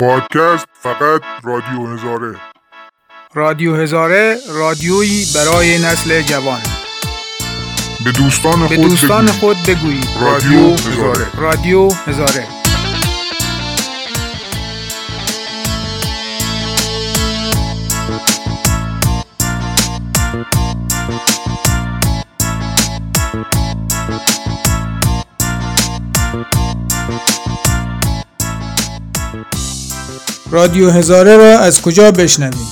پادکست فقط رادیو هزاره. رادیو هزاره رادیویی برای نسل جوان. به دوستان به خود دوستان بگویید. خود بگویید. رادیو هزاره. رادیو هزاره. رادیو هزاره را از کجا بشنویم؟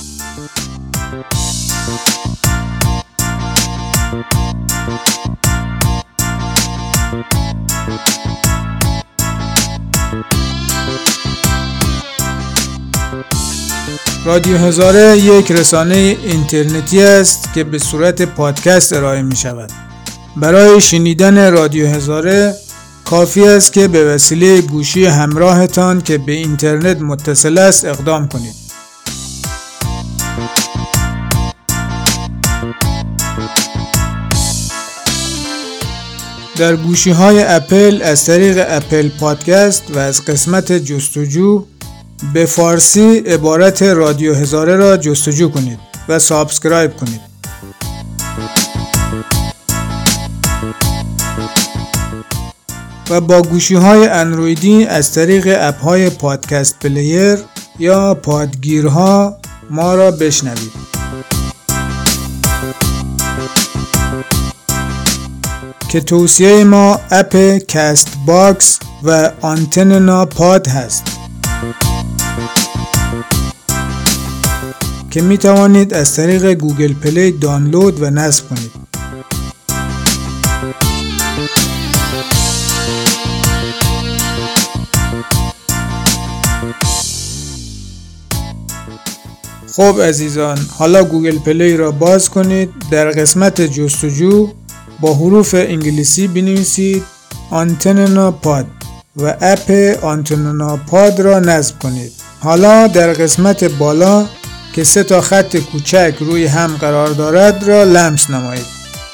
رادیو هزاره یک رسانه اینترنتی است که به صورت پادکست ارائه می شود. برای شنیدن رادیو هزاره کافی است که به وسیله گوشی همراهتان که به اینترنت متصل است اقدام کنید. در گوشی های اپل از طریق Apple Podcasts و از قسمت جستجو به فارسی عبارت رادیو هزاره را جستجو کنید و subscribe کنید. و با گوشی های اندرویدی از طریق اپ های podcast player یا پادگیرها ما را بشنوید. که توصیه ما اپ Castbox و AntennaPod هست که می توانید از طریق Google Play دانلود و نصب کنید خب عزیزان حالا Google Play را باز کنید. در قسمت جستجو با حروف انگلیسی بنویسید AntennaPod و اپ AntennaPod را نصب کنید. حالا در قسمت بالا که سه تا خط کوچک روی هم قرار دارد را لمس نمایید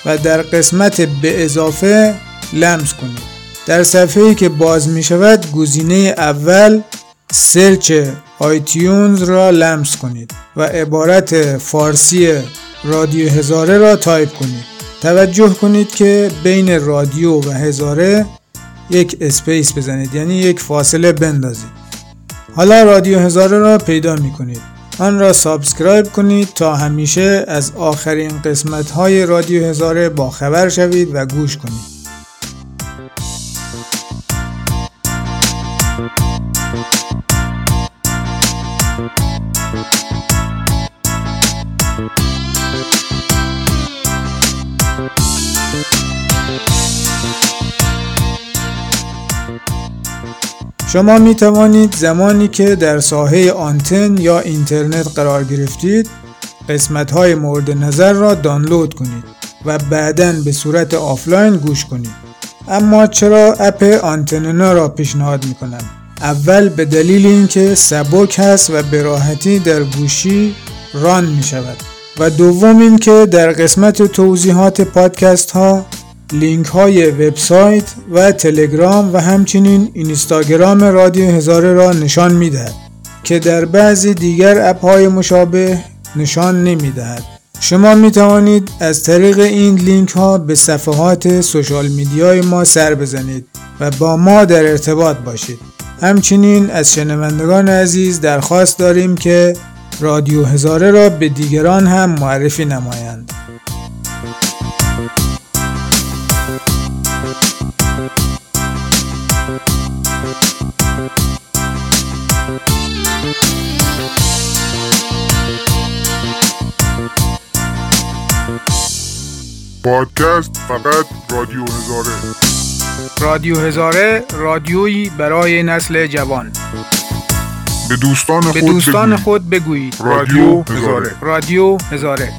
و در قسمت به اضافه لمس کنید. در صفحه ای که باز می شود گزینه اول search iTunes را لمس کنید و عبارت فارسی رادیو هزاره را تایپ کنید. توجه کنید که بین رادیو و هزاره یک space بزنید یعنی یک فاصله بندازید. حالا رادیو هزاره را پیدا می کنید آن را subscribe کنید تا همیشه از آخرین قسمت های رادیو هزاره با خبر شوید و گوش کنید. شما می توانید زمانی که در ساحه آنتن یا اینترنت قرار گرفتید قسمت های مورد نظر را دانلود کنید و بعدا به صورت آفلاین گوش کنید. اما چرا اپ Antenna را پیشنهاد می کنم اول به دلیل اینکه سبک هست و به راحتی در گوشی run می شود و دوم اینکه در قسمت توضیحات پادکست ها لینک های وبسایت و تلگرام و همچنین اینستاگرام رادیو هزاره را نشان می دهد که در بعضی دیگر اپ های مشابه نشان نمی دهد. شما می توانید از طریق این لینک ها به صفحات سوشال میدیای ما سر بزنید و با ما در ارتباط باشید. همچنین از شنوندگان عزیز درخواست داریم که رادیو هزاره را به دیگران هم معرفی نمایند. پادکست فقط رادیو هزاره. رادیو هزاره رادیویی برای نسل جوان. به دوستان خود, به دوستان بگویید. خود هزاره. رادیو هزاره. رادیو هزاره.